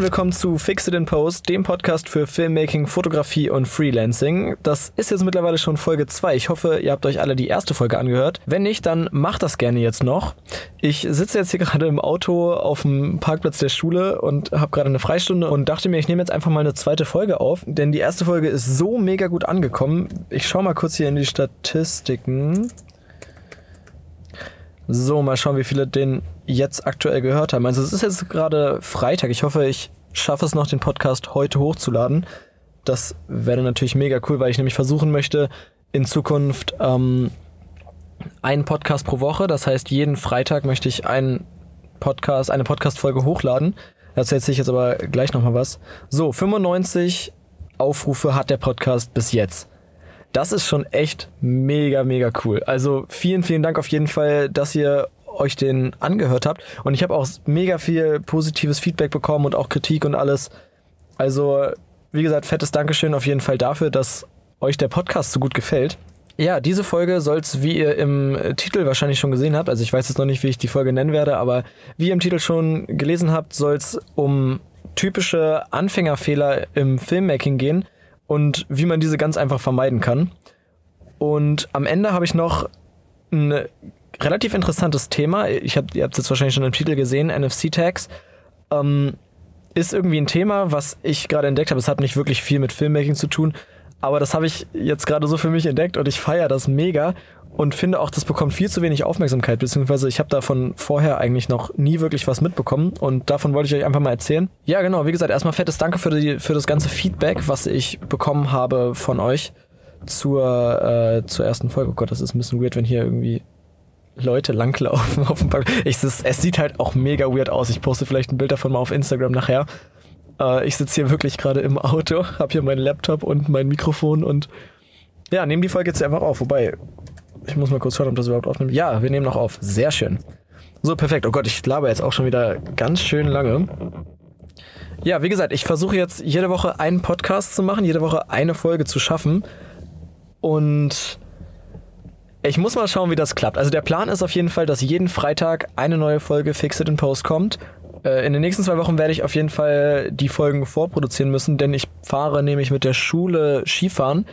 und willkommen zu Fix It in Post, dem Podcast für Filmmaking, Fotografie und Freelancing. Das ist jetzt mittlerweile schon Folge 2. Ich hoffe, ihr habt euch alle die erste Folge angehört. Wenn nicht, dann macht das gerne jetzt noch. Ich sitze jetzt hier gerade im Auto auf dem Parkplatz der Schule und habe gerade eine Freistunde und dachte mir, ich nehme jetzt einfach mal eine zweite Folge auf, denn die erste Folge ist so mega gut angekommen. Ich schaue mal kurz hier in die Statistiken. So, mal schauen, wie viele den jetzt aktuell gehört haben. Also es ist jetzt gerade Freitag. Ich hoffe, ich schaffe es noch, den Podcast heute hochzuladen. Das wäre natürlich mega cool, weil ich nämlich versuchen möchte, in Zukunft ähm, einen Podcast pro Woche. Das heißt, jeden Freitag möchte ich einen Podcast, eine Podcast-Folge hochladen. Dazu erzähle ich jetzt aber gleich nochmal was. So, 95 Aufrufe hat der Podcast bis jetzt das ist schon echt mega, mega cool. Also vielen, vielen Dank auf jeden Fall, dass ihr euch den angehört habt. Und ich habe auch mega viel positives Feedback bekommen und auch Kritik und alles. Also, wie gesagt, fettes Dankeschön auf jeden Fall dafür, dass euch der Podcast so gut gefällt. Ja, diese Folge soll es, wie ihr im Titel wahrscheinlich schon gesehen habt, also ich weiß jetzt noch nicht, wie ich die Folge nennen werde, aber wie ihr im Titel schon gelesen habt, soll es um typische Anfängerfehler im Filmmaking gehen und wie man diese ganz einfach vermeiden kann. Und am Ende habe ich noch ein relativ interessantes Thema. Ich hab, ihr habt es jetzt wahrscheinlich schon im Titel gesehen, NFC-Tags. Ähm, ist irgendwie ein Thema, was ich gerade entdeckt habe. Es hat nicht wirklich viel mit Filmmaking zu tun, aber das habe ich jetzt gerade so für mich entdeckt und ich feiere das mega und finde auch, das bekommt viel zu wenig Aufmerksamkeit, beziehungsweise ich habe davon vorher eigentlich noch nie wirklich was mitbekommen und davon wollte ich euch einfach mal erzählen. Ja, genau, wie gesagt, erstmal fettes Danke für, die, für das ganze Feedback, was ich bekommen habe von euch zur, äh, zur ersten Folge. Oh Gott, das ist ein bisschen weird, wenn hier irgendwie Leute langlaufen auf dem Park. Ich, es, es sieht halt auch mega weird aus. Ich poste vielleicht ein Bild davon mal auf Instagram nachher. Äh, ich sitze hier wirklich gerade im Auto, habe hier meinen Laptop und mein Mikrofon und ja, nehme die Folge jetzt einfach auf. Wobei, ich muss mal kurz schauen, ob das überhaupt aufnimmt. Ja, wir nehmen noch auf. Sehr schön. So, perfekt. Oh Gott, ich laber jetzt auch schon wieder ganz schön lange. Ja, wie gesagt, ich versuche jetzt jede Woche einen Podcast zu machen, jede Woche eine Folge zu schaffen. Und ich muss mal schauen, wie das klappt. Also der Plan ist auf jeden Fall, dass jeden Freitag eine neue Folge Fixed in Post kommt. Äh, in den nächsten zwei Wochen werde ich auf jeden Fall die Folgen vorproduzieren müssen, denn ich fahre nämlich mit der Schule Skifahren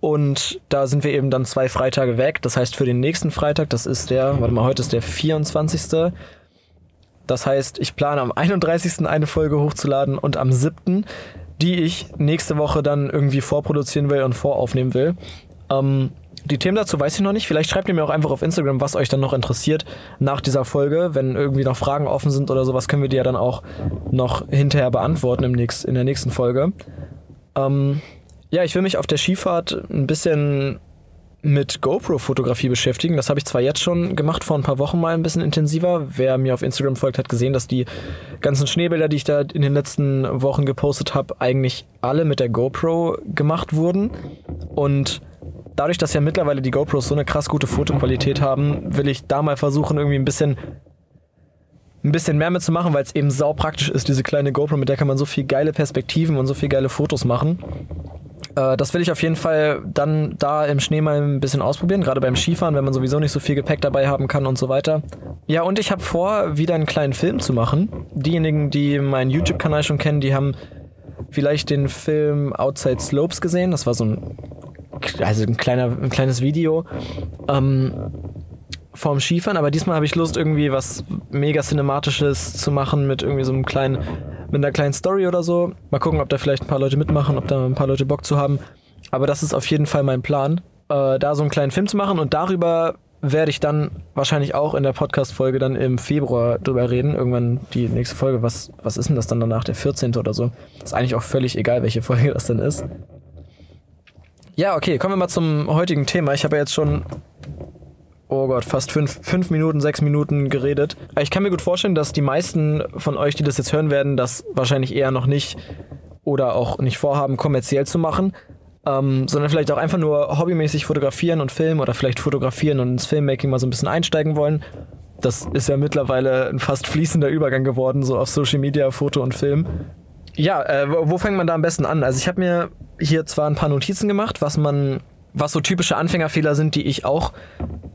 und da sind wir eben dann zwei Freitage weg. Das heißt, für den nächsten Freitag, das ist der, warte mal, heute ist der 24. Das heißt, ich plane am 31. eine Folge hochzuladen und am 7., die ich nächste Woche dann irgendwie vorproduzieren will und voraufnehmen will. Ähm, die Themen dazu weiß ich noch nicht. Vielleicht schreibt ihr mir auch einfach auf Instagram, was euch dann noch interessiert nach dieser Folge. Wenn irgendwie noch Fragen offen sind oder sowas, können wir die ja dann auch noch hinterher beantworten im nächst, in der nächsten Folge. Ähm, ja, ich will mich auf der Skifahrt ein bisschen mit GoPro-Fotografie beschäftigen. Das habe ich zwar jetzt schon gemacht, vor ein paar Wochen mal ein bisschen intensiver. Wer mir auf Instagram folgt, hat gesehen, dass die ganzen Schneebilder, die ich da in den letzten Wochen gepostet habe, eigentlich alle mit der GoPro gemacht wurden. Und dadurch, dass ja mittlerweile die GoPros so eine krass gute Fotoqualität haben, will ich da mal versuchen, irgendwie ein bisschen ein bisschen mehr mitzumachen, weil es eben sau praktisch ist, diese kleine GoPro, mit der kann man so viel geile Perspektiven und so viel geile Fotos machen. Äh, das will ich auf jeden Fall dann da im Schnee mal ein bisschen ausprobieren, gerade beim Skifahren, wenn man sowieso nicht so viel Gepäck dabei haben kann und so weiter. Ja, und ich habe vor, wieder einen kleinen Film zu machen. Diejenigen, die meinen YouTube-Kanal schon kennen, die haben vielleicht den Film Outside Slopes gesehen. Das war so ein, also ein, kleiner, ein kleines Video. Ähm, vorm Skifahren, aber diesmal habe ich Lust, irgendwie was mega Cinematisches zu machen mit irgendwie so einem kleinen mit einer kleinen Story oder so. Mal gucken, ob da vielleicht ein paar Leute mitmachen, ob da ein paar Leute Bock zu haben. Aber das ist auf jeden Fall mein Plan, äh, da so einen kleinen Film zu machen und darüber werde ich dann wahrscheinlich auch in der Podcast-Folge dann im Februar drüber reden. Irgendwann die nächste Folge. Was, was ist denn das dann danach? Der 14. oder so? Ist eigentlich auch völlig egal, welche Folge das dann ist. Ja, okay, kommen wir mal zum heutigen Thema. Ich habe ja jetzt schon oh Gott, fast fünf, fünf Minuten, sechs Minuten geredet. Ich kann mir gut vorstellen, dass die meisten von euch, die das jetzt hören werden, das wahrscheinlich eher noch nicht oder auch nicht vorhaben, kommerziell zu machen. Ähm, sondern vielleicht auch einfach nur hobbymäßig fotografieren und filmen oder vielleicht fotografieren und ins Filmmaking mal so ein bisschen einsteigen wollen. Das ist ja mittlerweile ein fast fließender Übergang geworden, so auf Social Media, Foto und Film. Ja, äh, wo, wo fängt man da am besten an? Also ich habe mir hier zwar ein paar Notizen gemacht, was man was so typische Anfängerfehler sind, die ich auch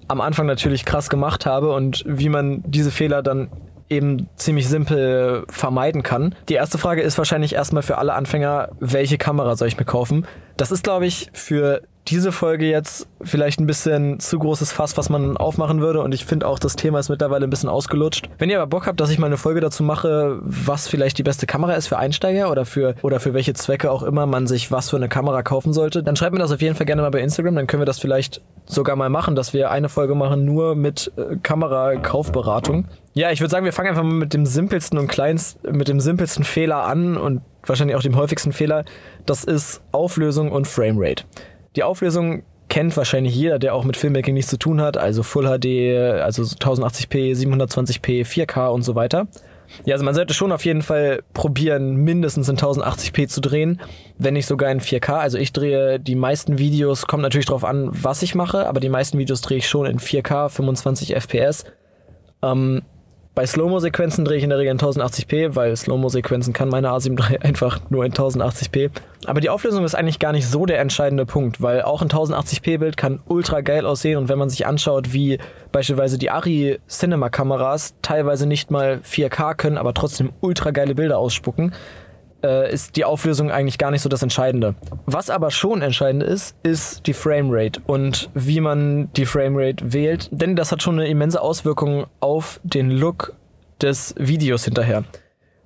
am Anfang natürlich krass gemacht habe und wie man diese Fehler dann eben ziemlich simpel vermeiden kann. Die erste Frage ist wahrscheinlich erstmal für alle Anfänger, welche Kamera soll ich mir kaufen? Das ist, glaube ich, für diese Folge jetzt vielleicht ein bisschen zu großes Fass, was man aufmachen würde. Und ich finde auch, das Thema ist mittlerweile ein bisschen ausgelutscht. Wenn ihr aber Bock habt, dass ich mal eine Folge dazu mache, was vielleicht die beste Kamera ist für Einsteiger oder für, oder für welche Zwecke auch immer man sich was für eine Kamera kaufen sollte, dann schreibt mir das auf jeden Fall gerne mal bei Instagram. Dann können wir das vielleicht sogar mal machen, dass wir eine Folge machen nur mit äh, Kamerakaufberatung. Ja, ich würde sagen, wir fangen einfach mal mit dem simpelsten und kleinsten, mit dem simpelsten Fehler an und wahrscheinlich auch dem häufigsten Fehler. Das ist Auflösung und Framerate. Die Auflösung kennt wahrscheinlich jeder, der auch mit Filmmaking nichts zu tun hat, also Full HD, also 1080p, 720p, 4K und so weiter. Ja, also man sollte schon auf jeden Fall probieren, mindestens in 1080p zu drehen, wenn nicht sogar in 4K. Also ich drehe die meisten Videos, kommt natürlich drauf an, was ich mache, aber die meisten Videos drehe ich schon in 4K, 25 FPS. Ähm, bei Slow-Mo-Sequenzen drehe ich in der Regel in 1080p, weil Slow-Mo-Sequenzen kann meine A7 III einfach nur in 1080p. Aber die Auflösung ist eigentlich gar nicht so der entscheidende Punkt, weil auch ein 1080p-Bild kann ultra geil aussehen und wenn man sich anschaut, wie beispielsweise die Ari Cinema Kameras teilweise nicht mal 4K können, aber trotzdem ultra geile Bilder ausspucken, äh, ist die Auflösung eigentlich gar nicht so das Entscheidende. Was aber schon entscheidend ist, ist die Framerate und wie man die Framerate wählt, denn das hat schon eine immense Auswirkung auf den Look des Videos hinterher.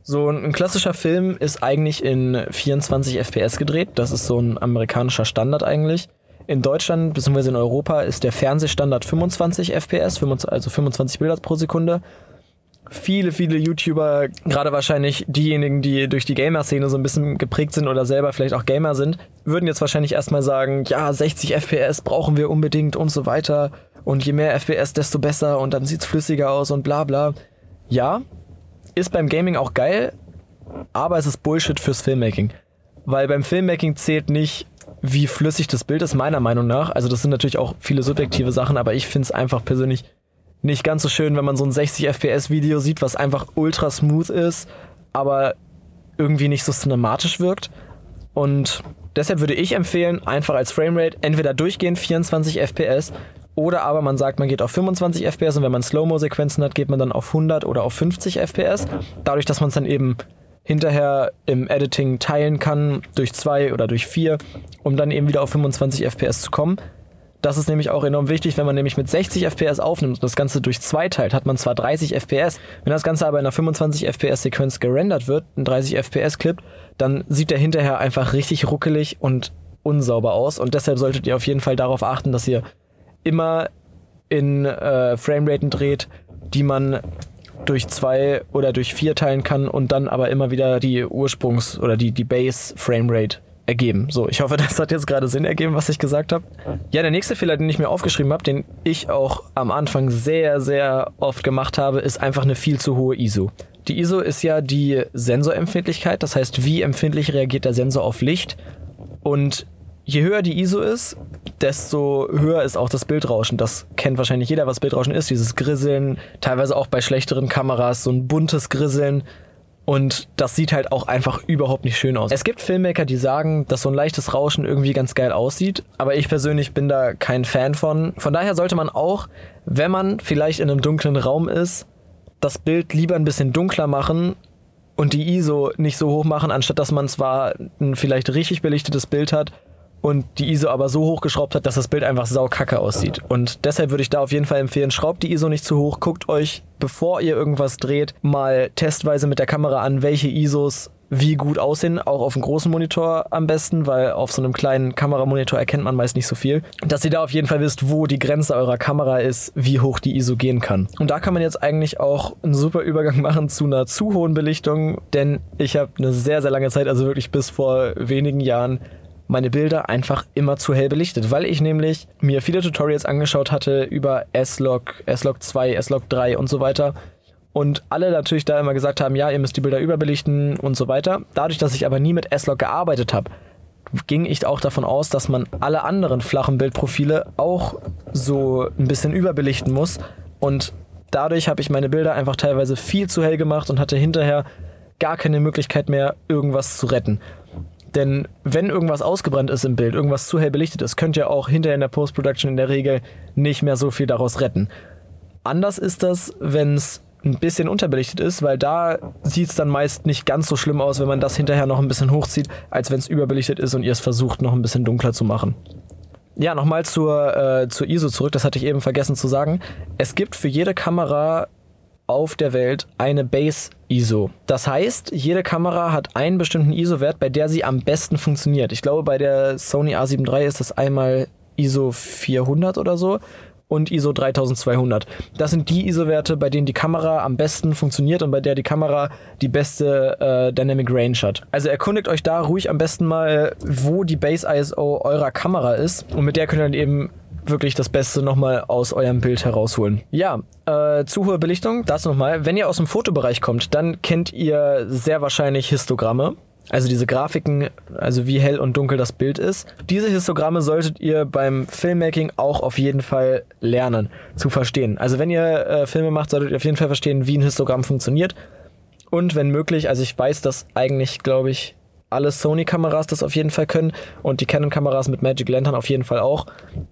So ein klassischer Film ist eigentlich in 24 FPS gedreht. Das ist so ein amerikanischer Standard eigentlich. In Deutschland bzw. in Europa ist der Fernsehstandard 25 FPS, also 25 Bilder pro Sekunde viele, viele YouTuber, gerade wahrscheinlich diejenigen, die durch die Gamer-Szene so ein bisschen geprägt sind oder selber vielleicht auch Gamer sind, würden jetzt wahrscheinlich erstmal sagen, ja, 60 FPS brauchen wir unbedingt und so weiter. Und je mehr FPS, desto besser und dann sieht's flüssiger aus und bla bla. Ja, ist beim Gaming auch geil, aber es ist Bullshit fürs Filmmaking. Weil beim Filmmaking zählt nicht, wie flüssig das Bild ist, meiner Meinung nach. Also das sind natürlich auch viele subjektive Sachen, aber ich finde es einfach persönlich nicht ganz so schön, wenn man so ein 60 FPS Video sieht, was einfach ultra smooth ist, aber irgendwie nicht so cinematisch wirkt. Und deshalb würde ich empfehlen, einfach als Framerate entweder durchgehend 24 FPS oder aber man sagt, man geht auf 25 FPS und wenn man Slow-Mo-Sequenzen hat, geht man dann auf 100 oder auf 50 FPS. Dadurch, dass man es dann eben hinterher im Editing teilen kann durch zwei oder durch vier, um dann eben wieder auf 25 FPS zu kommen. Das ist nämlich auch enorm wichtig, wenn man nämlich mit 60 FPS aufnimmt und das Ganze durch zwei teilt, hat man zwar 30 FPS. Wenn das Ganze aber in einer 25 FPS Sequenz gerendert wird, ein 30 FPS Clip, dann sieht der hinterher einfach richtig ruckelig und unsauber aus und deshalb solltet ihr auf jeden Fall darauf achten, dass ihr immer in äh, Frameraten dreht, die man durch zwei oder durch vier teilen kann und dann aber immer wieder die Ursprungs- oder die, die Base-Framerate ergeben. So, ich hoffe, das hat jetzt gerade Sinn ergeben, was ich gesagt habe. Ja, der nächste Fehler, den ich mir aufgeschrieben habe, den ich auch am Anfang sehr, sehr oft gemacht habe, ist einfach eine viel zu hohe ISO. Die ISO ist ja die Sensorempfindlichkeit, das heißt, wie empfindlich reagiert der Sensor auf Licht. Und je höher die ISO ist, desto höher ist auch das Bildrauschen. Das kennt wahrscheinlich jeder, was Bildrauschen ist. Dieses Grisseln, teilweise auch bei schlechteren Kameras, so ein buntes Grisseln. Und das sieht halt auch einfach überhaupt nicht schön aus. Es gibt Filmmaker, die sagen, dass so ein leichtes Rauschen irgendwie ganz geil aussieht, aber ich persönlich bin da kein Fan von. Von daher sollte man auch, wenn man vielleicht in einem dunklen Raum ist, das Bild lieber ein bisschen dunkler machen und die ISO nicht so hoch machen, anstatt dass man zwar ein vielleicht richtig belichtetes Bild hat, und die ISO aber so hochgeschraubt hat, dass das Bild einfach saukacke aussieht. Und deshalb würde ich da auf jeden Fall empfehlen, schraubt die ISO nicht zu hoch, guckt euch, bevor ihr irgendwas dreht, mal testweise mit der Kamera an, welche ISOs wie gut aussehen, auch auf einem großen Monitor am besten, weil auf so einem kleinen Kameramonitor erkennt man meist nicht so viel. Dass ihr da auf jeden Fall wisst, wo die Grenze eurer Kamera ist, wie hoch die ISO gehen kann. Und da kann man jetzt eigentlich auch einen super Übergang machen zu einer zu hohen Belichtung, denn ich habe eine sehr, sehr lange Zeit, also wirklich bis vor wenigen Jahren, meine Bilder einfach immer zu hell belichtet, weil ich nämlich mir viele Tutorials angeschaut hatte über S-Log, S-Log 2, S-Log 3 und so weiter. Und alle natürlich da immer gesagt haben, ja, ihr müsst die Bilder überbelichten und so weiter. Dadurch, dass ich aber nie mit S-Log gearbeitet habe, ging ich auch davon aus, dass man alle anderen flachen Bildprofile auch so ein bisschen überbelichten muss. Und dadurch habe ich meine Bilder einfach teilweise viel zu hell gemacht und hatte hinterher gar keine Möglichkeit mehr, irgendwas zu retten. Denn wenn irgendwas ausgebrannt ist im Bild, irgendwas zu hell belichtet ist, könnt ihr auch hinterher in der Post-Production in der Regel nicht mehr so viel daraus retten. Anders ist das, wenn es ein bisschen unterbelichtet ist, weil da sieht es dann meist nicht ganz so schlimm aus, wenn man das hinterher noch ein bisschen hochzieht, als wenn es überbelichtet ist und ihr es versucht noch ein bisschen dunkler zu machen. Ja, nochmal zur, äh, zur ISO zurück, das hatte ich eben vergessen zu sagen. Es gibt für jede Kamera auf der Welt eine Base ISO. Das heißt, jede Kamera hat einen bestimmten ISO-Wert, bei der sie am besten funktioniert. Ich glaube, bei der Sony A7 III ist das einmal ISO 400 oder so und ISO 3200. Das sind die ISO-Werte, bei denen die Kamera am besten funktioniert und bei der die Kamera die beste äh, Dynamic Range hat. Also erkundigt euch da ruhig am besten mal, wo die Base ISO eurer Kamera ist und mit der könnt ihr dann eben wirklich das Beste nochmal aus eurem Bild herausholen. Ja, äh, zu hohe Belichtung, das nochmal. Wenn ihr aus dem Fotobereich kommt, dann kennt ihr sehr wahrscheinlich Histogramme. Also diese Grafiken, also wie hell und dunkel das Bild ist. Diese Histogramme solltet ihr beim Filmmaking auch auf jeden Fall lernen zu verstehen. Also wenn ihr äh, Filme macht, solltet ihr auf jeden Fall verstehen, wie ein Histogramm funktioniert. Und wenn möglich, also ich weiß, dass eigentlich, glaube ich, alle Sony-Kameras das auf jeden Fall können und die Canon-Kameras mit Magic Lantern auf jeden Fall auch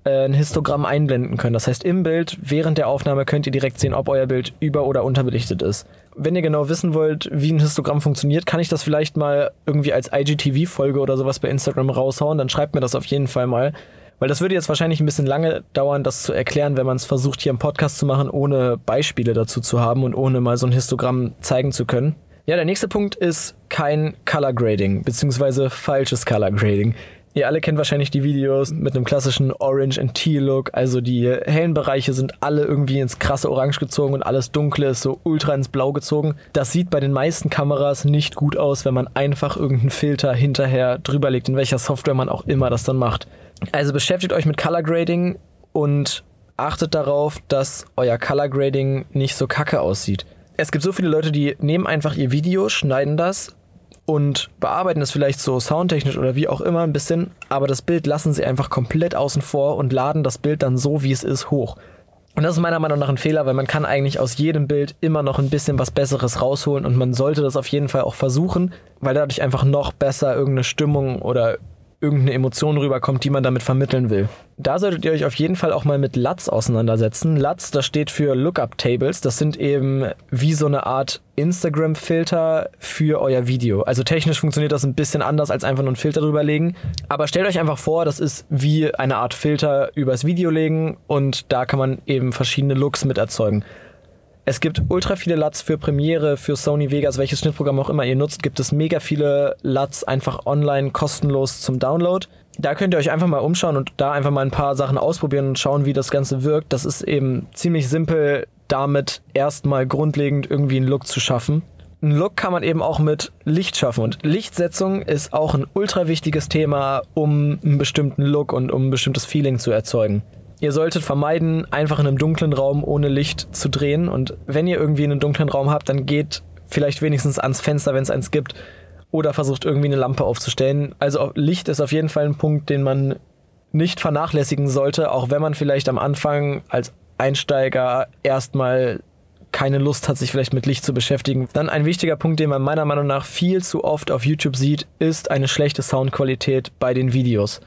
äh, ein Histogramm einblenden können. Das heißt, im Bild während der Aufnahme könnt ihr direkt sehen, ob euer Bild über- oder unterbelichtet ist. Wenn ihr genau wissen wollt, wie ein Histogramm funktioniert, kann ich das vielleicht mal irgendwie als IGTV-Folge oder sowas bei Instagram raushauen. Dann schreibt mir das auf jeden Fall mal. Weil das würde jetzt wahrscheinlich ein bisschen lange dauern, das zu erklären, wenn man es versucht, hier im Podcast zu machen, ohne Beispiele dazu zu haben und ohne mal so ein Histogramm zeigen zu können. Ja, der nächste Punkt ist kein Color Grading, beziehungsweise falsches Color Grading. Ihr alle kennt wahrscheinlich die Videos mit einem klassischen Orange and Teal Look. Also die hellen Bereiche sind alle irgendwie ins krasse Orange gezogen und alles dunkle ist so ultra ins Blau gezogen. Das sieht bei den meisten Kameras nicht gut aus, wenn man einfach irgendeinen Filter hinterher drüberlegt, in welcher Software man auch immer das dann macht. Also beschäftigt euch mit Color Grading und achtet darauf, dass euer Color Grading nicht so kacke aussieht es gibt so viele Leute, die nehmen einfach ihr Video, schneiden das und bearbeiten es vielleicht so soundtechnisch oder wie auch immer ein bisschen, aber das Bild lassen sie einfach komplett außen vor und laden das Bild dann so, wie es ist, hoch. Und das ist meiner Meinung nach ein Fehler, weil man kann eigentlich aus jedem Bild immer noch ein bisschen was Besseres rausholen und man sollte das auf jeden Fall auch versuchen, weil dadurch einfach noch besser irgendeine Stimmung oder irgendeine Emotion rüberkommt, die man damit vermitteln will. Da solltet ihr euch auf jeden Fall auch mal mit LUTs auseinandersetzen. LUTs, das steht für Lookup Tables. Das sind eben wie so eine Art Instagram-Filter für euer Video. Also technisch funktioniert das ein bisschen anders als einfach nur einen Filter drüber legen. Aber stellt euch einfach vor, das ist wie eine Art Filter übers Video legen und da kann man eben verschiedene Looks mit erzeugen. Es gibt ultra viele LUTs für Premiere, für Sony Vegas, welches Schnittprogramm auch immer ihr nutzt, gibt es mega viele LUTs einfach online kostenlos zum Download. Da könnt ihr euch einfach mal umschauen und da einfach mal ein paar Sachen ausprobieren und schauen, wie das Ganze wirkt. Das ist eben ziemlich simpel, damit erstmal grundlegend irgendwie einen Look zu schaffen. Ein Look kann man eben auch mit Licht schaffen und Lichtsetzung ist auch ein ultra wichtiges Thema, um einen bestimmten Look und um ein bestimmtes Feeling zu erzeugen. Ihr solltet vermeiden, einfach in einem dunklen Raum ohne Licht zu drehen. Und wenn ihr irgendwie einen dunklen Raum habt, dann geht vielleicht wenigstens ans Fenster, wenn es eins gibt. Oder versucht irgendwie eine Lampe aufzustellen. Also Licht ist auf jeden Fall ein Punkt, den man nicht vernachlässigen sollte, auch wenn man vielleicht am Anfang als Einsteiger erstmal keine Lust hat, sich vielleicht mit Licht zu beschäftigen. Dann ein wichtiger Punkt, den man meiner Meinung nach viel zu oft auf YouTube sieht, ist eine schlechte Soundqualität bei den Videos.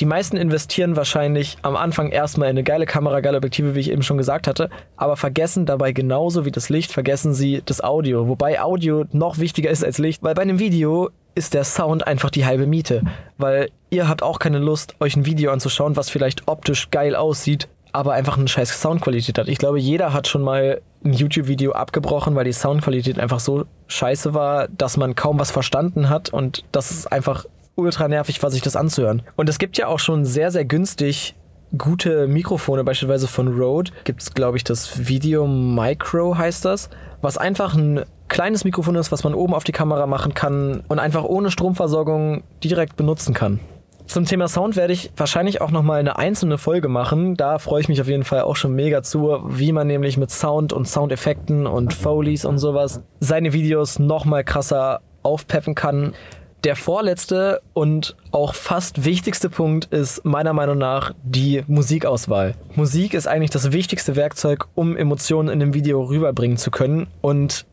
Die meisten investieren wahrscheinlich am Anfang erstmal in eine geile Kamera, geile Objektive, wie ich eben schon gesagt hatte, aber vergessen dabei genauso wie das Licht, vergessen sie das Audio. Wobei Audio noch wichtiger ist als Licht, weil bei einem Video ist der Sound einfach die halbe Miete. Weil ihr habt auch keine Lust, euch ein Video anzuschauen, was vielleicht optisch geil aussieht, aber einfach eine scheiß Soundqualität hat. Ich glaube, jeder hat schon mal ein YouTube-Video abgebrochen, weil die Soundqualität einfach so scheiße war, dass man kaum was verstanden hat und das ist einfach ultra nervig war, sich das anzuhören. Und es gibt ja auch schon sehr, sehr günstig gute Mikrofone, beispielsweise von Rode. Gibt es, glaube ich, das Video Micro heißt das, was einfach ein kleines Mikrofon ist, was man oben auf die Kamera machen kann und einfach ohne Stromversorgung direkt benutzen kann. Zum Thema Sound werde ich wahrscheinlich auch nochmal eine einzelne Folge machen. Da freue ich mich auf jeden Fall auch schon mega zu, wie man nämlich mit Sound und Soundeffekten und Foleys und sowas seine Videos nochmal krasser aufpeppen kann. Der vorletzte und auch fast wichtigste Punkt ist meiner Meinung nach die Musikauswahl. Musik ist eigentlich das wichtigste Werkzeug, um Emotionen in einem Video rüberbringen zu können. Und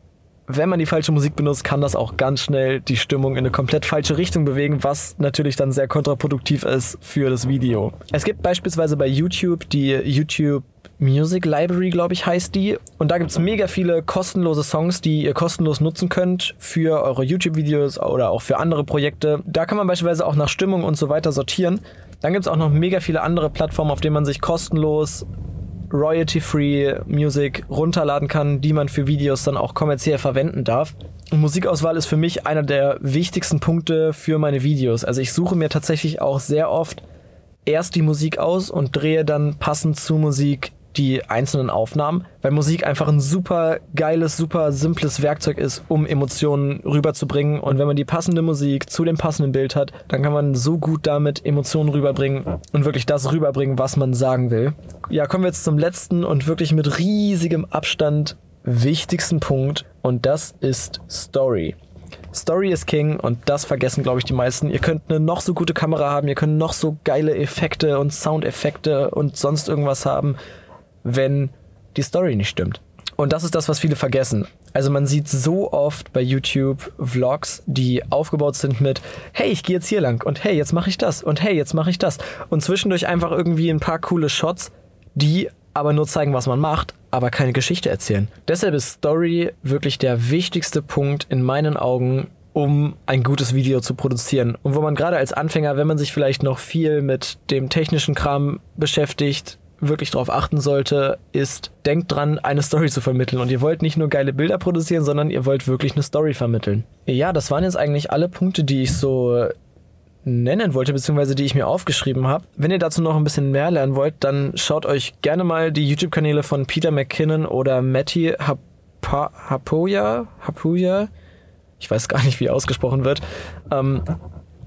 wenn man die falsche Musik benutzt, kann das auch ganz schnell die Stimmung in eine komplett falsche Richtung bewegen, was natürlich dann sehr kontraproduktiv ist für das Video. Es gibt beispielsweise bei YouTube die YouTube Music Library, glaube ich, heißt die. Und da gibt es mega viele kostenlose Songs, die ihr kostenlos nutzen könnt für eure YouTube-Videos oder auch für andere Projekte. Da kann man beispielsweise auch nach Stimmung und so weiter sortieren. Dann gibt es auch noch mega viele andere Plattformen, auf denen man sich kostenlos royalty-free Music runterladen kann, die man für Videos dann auch kommerziell verwenden darf. Und Musikauswahl ist für mich einer der wichtigsten Punkte für meine Videos. Also ich suche mir tatsächlich auch sehr oft erst die Musik aus und drehe dann passend zu Musik die einzelnen Aufnahmen, weil Musik einfach ein super geiles, super simples Werkzeug ist, um Emotionen rüberzubringen. Und wenn man die passende Musik zu dem passenden Bild hat, dann kann man so gut damit Emotionen rüberbringen und wirklich das rüberbringen, was man sagen will. Ja, kommen wir jetzt zum letzten und wirklich mit riesigem Abstand wichtigsten Punkt und das ist Story. Story ist King und das vergessen, glaube ich, die meisten. Ihr könnt eine noch so gute Kamera haben, ihr könnt noch so geile Effekte und Soundeffekte und sonst irgendwas haben wenn die Story nicht stimmt. Und das ist das, was viele vergessen. Also man sieht so oft bei YouTube Vlogs, die aufgebaut sind mit, hey, ich gehe jetzt hier lang und hey, jetzt mache ich das und hey, jetzt mache ich das. Und zwischendurch einfach irgendwie ein paar coole Shots, die aber nur zeigen, was man macht, aber keine Geschichte erzählen. Deshalb ist Story wirklich der wichtigste Punkt in meinen Augen, um ein gutes Video zu produzieren. Und wo man gerade als Anfänger, wenn man sich vielleicht noch viel mit dem technischen Kram beschäftigt, wirklich darauf achten sollte, ist, denkt dran, eine Story zu vermitteln. Und ihr wollt nicht nur geile Bilder produzieren, sondern ihr wollt wirklich eine Story vermitteln. Ja, das waren jetzt eigentlich alle Punkte, die ich so nennen wollte, beziehungsweise die ich mir aufgeschrieben habe. Wenn ihr dazu noch ein bisschen mehr lernen wollt, dann schaut euch gerne mal die YouTube-Kanäle von Peter McKinnon oder Matty Hapoya, Hapuya, ich weiß gar nicht, wie ausgesprochen wird, ähm,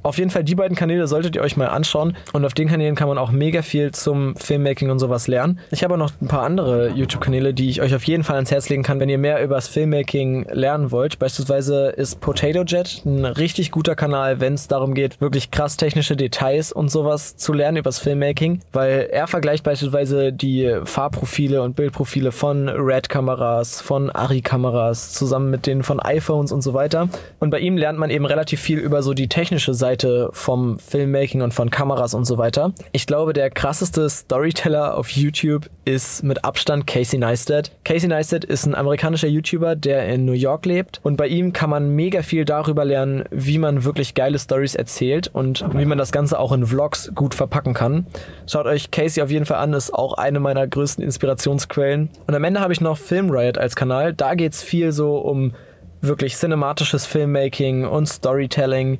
auf jeden Fall, die beiden Kanäle solltet ihr euch mal anschauen. Und auf den Kanälen kann man auch mega viel zum Filmmaking und sowas lernen. Ich habe auch noch ein paar andere YouTube-Kanäle, die ich euch auf jeden Fall ans Herz legen kann, wenn ihr mehr über das Filmmaking lernen wollt. Beispielsweise ist Potato Jet ein richtig guter Kanal, wenn es darum geht, wirklich krass technische Details und sowas zu lernen übers Filmmaking. Weil er vergleicht beispielsweise die Fahrprofile und Bildprofile von Red-Kameras, von Ari-Kameras zusammen mit denen von iPhones und so weiter. Und bei ihm lernt man eben relativ viel über so die technische Seite Seite vom Filmmaking und von Kameras und so weiter. Ich glaube, der krasseste Storyteller auf YouTube ist mit Abstand Casey Neistat. Casey Neistat ist ein amerikanischer YouTuber, der in New York lebt und bei ihm kann man mega viel darüber lernen, wie man wirklich geile Stories erzählt und wie man das Ganze auch in Vlogs gut verpacken kann. Schaut euch Casey auf jeden Fall an, ist auch eine meiner größten Inspirationsquellen. Und am Ende habe ich noch Film Riot als Kanal. Da geht es viel so um wirklich cinematisches Filmmaking und Storytelling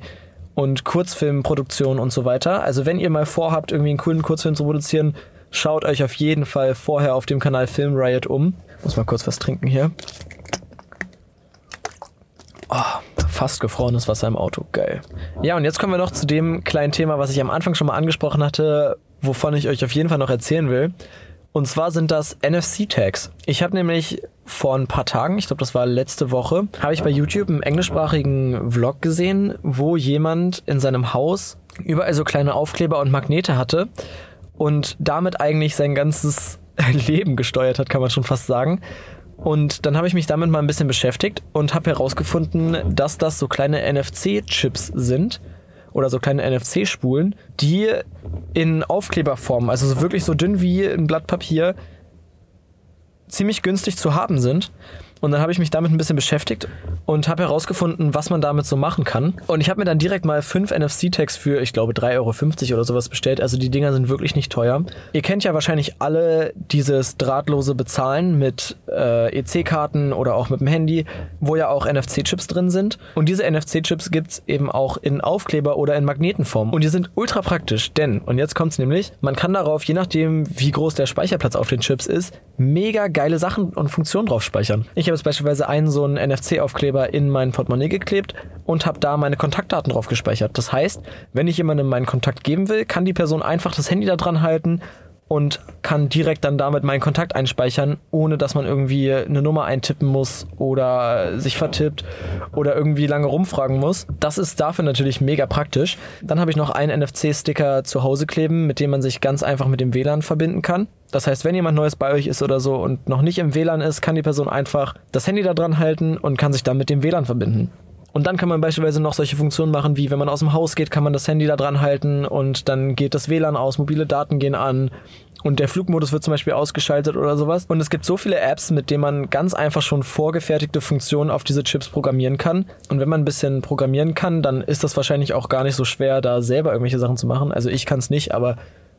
und Kurzfilmproduktion und so weiter. Also wenn ihr mal vorhabt, irgendwie einen coolen Kurzfilm zu produzieren, schaut euch auf jeden Fall vorher auf dem Kanal Film Riot um. Muss mal kurz was trinken hier. Oh, fast gefrorenes Wasser im Auto. Geil. Ja, und jetzt kommen wir noch zu dem kleinen Thema, was ich am Anfang schon mal angesprochen hatte, wovon ich euch auf jeden Fall noch erzählen will. Und zwar sind das NFC-Tags. Ich habe nämlich vor ein paar Tagen, ich glaube, das war letzte Woche, habe ich bei YouTube einen englischsprachigen Vlog gesehen, wo jemand in seinem Haus überall so kleine Aufkleber und Magnete hatte und damit eigentlich sein ganzes Leben gesteuert hat, kann man schon fast sagen. Und dann habe ich mich damit mal ein bisschen beschäftigt und habe herausgefunden, dass das so kleine NFC-Chips sind oder so kleine NFC-Spulen, die in Aufkleberform, also so wirklich so dünn wie ein Blatt Papier, ziemlich günstig zu haben sind und dann habe ich mich damit ein bisschen beschäftigt und habe herausgefunden, was man damit so machen kann. Und ich habe mir dann direkt mal fünf NFC-Tags für, ich glaube, 3,50 Euro oder sowas bestellt. Also die Dinger sind wirklich nicht teuer. Ihr kennt ja wahrscheinlich alle dieses drahtlose Bezahlen mit äh, EC-Karten oder auch mit dem Handy, wo ja auch NFC-Chips drin sind. Und diese NFC-Chips gibt es eben auch in Aufkleber oder in Magnetenform. Und die sind ultra praktisch, denn, und jetzt kommt es nämlich, man kann darauf, je nachdem, wie groß der Speicherplatz auf den Chips ist, mega geile Sachen und Funktionen drauf speichern. Ich habe jetzt beispielsweise einen so einen NFC-Aufkleber in mein Portemonnaie geklebt und habe da meine Kontaktdaten drauf gespeichert. Das heißt, wenn ich jemandem meinen Kontakt geben will, kann die Person einfach das Handy da dran halten und kann direkt dann damit meinen Kontakt einspeichern, ohne dass man irgendwie eine Nummer eintippen muss oder sich vertippt oder irgendwie lange rumfragen muss. Das ist dafür natürlich mega praktisch. Dann habe ich noch einen NFC-Sticker zu Hause kleben, mit dem man sich ganz einfach mit dem WLAN verbinden kann. Das heißt, wenn jemand Neues bei euch ist oder so und noch nicht im WLAN ist, kann die Person einfach das Handy da dran halten und kann sich dann mit dem WLAN verbinden. Und dann kann man beispielsweise noch solche Funktionen machen, wie wenn man aus dem Haus geht, kann man das Handy da dran halten und dann geht das WLAN aus, mobile Daten gehen an und der Flugmodus wird zum Beispiel ausgeschaltet oder sowas. Und es gibt so viele Apps, mit denen man ganz einfach schon vorgefertigte Funktionen auf diese Chips programmieren kann. Und wenn man ein bisschen programmieren kann, dann ist das wahrscheinlich auch gar nicht so schwer, da selber irgendwelche Sachen zu machen. Also ich kann es nicht, aber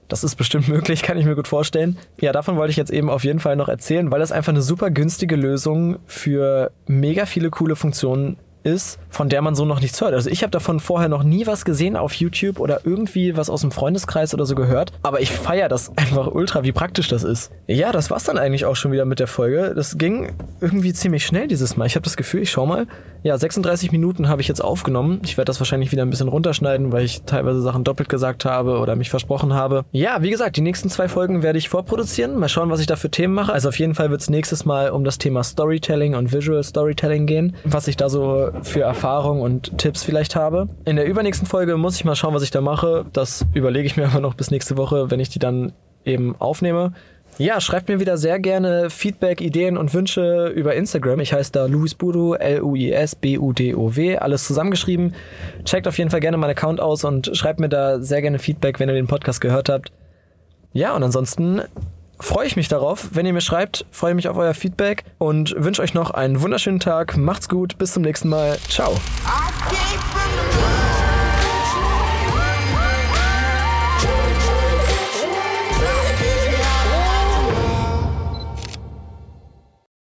das ist bestimmt möglich, kann ich mir gut vorstellen. Ja, davon wollte ich jetzt eben auf jeden Fall noch erzählen, weil das einfach eine super günstige Lösung für mega viele coole Funktionen ist, von der man so noch nichts hört. Also ich habe davon vorher noch nie was gesehen auf YouTube oder irgendwie was aus dem Freundeskreis oder so gehört, aber ich feiere das einfach ultra, wie praktisch das ist. Ja, das war's dann eigentlich auch schon wieder mit der Folge. Das ging irgendwie ziemlich schnell dieses Mal. Ich habe das Gefühl, ich schau mal. Ja, 36 Minuten habe ich jetzt aufgenommen. Ich werde das wahrscheinlich wieder ein bisschen runterschneiden, weil ich teilweise Sachen doppelt gesagt habe oder mich versprochen habe. Ja, wie gesagt, die nächsten zwei Folgen werde ich vorproduzieren. Mal schauen, was ich da für Themen mache. Also auf jeden Fall wird es nächstes Mal um das Thema Storytelling und Visual Storytelling gehen, was ich da so für Erfahrung und Tipps vielleicht habe. In der übernächsten Folge muss ich mal schauen, was ich da mache. Das überlege ich mir aber noch bis nächste Woche, wenn ich die dann eben aufnehme. Ja, schreibt mir wieder sehr gerne Feedback, Ideen und Wünsche über Instagram. Ich heiße da Luis Budo, L-U-I-S-B-U-D-O-W, alles zusammengeschrieben. Checkt auf jeden Fall gerne meinen Account aus und schreibt mir da sehr gerne Feedback, wenn ihr den Podcast gehört habt. Ja, und ansonsten freue ich mich darauf. Wenn ihr mir schreibt, freue ich mich auf euer Feedback und wünsche euch noch einen wunderschönen Tag. Macht's gut, bis zum nächsten Mal. Ciao.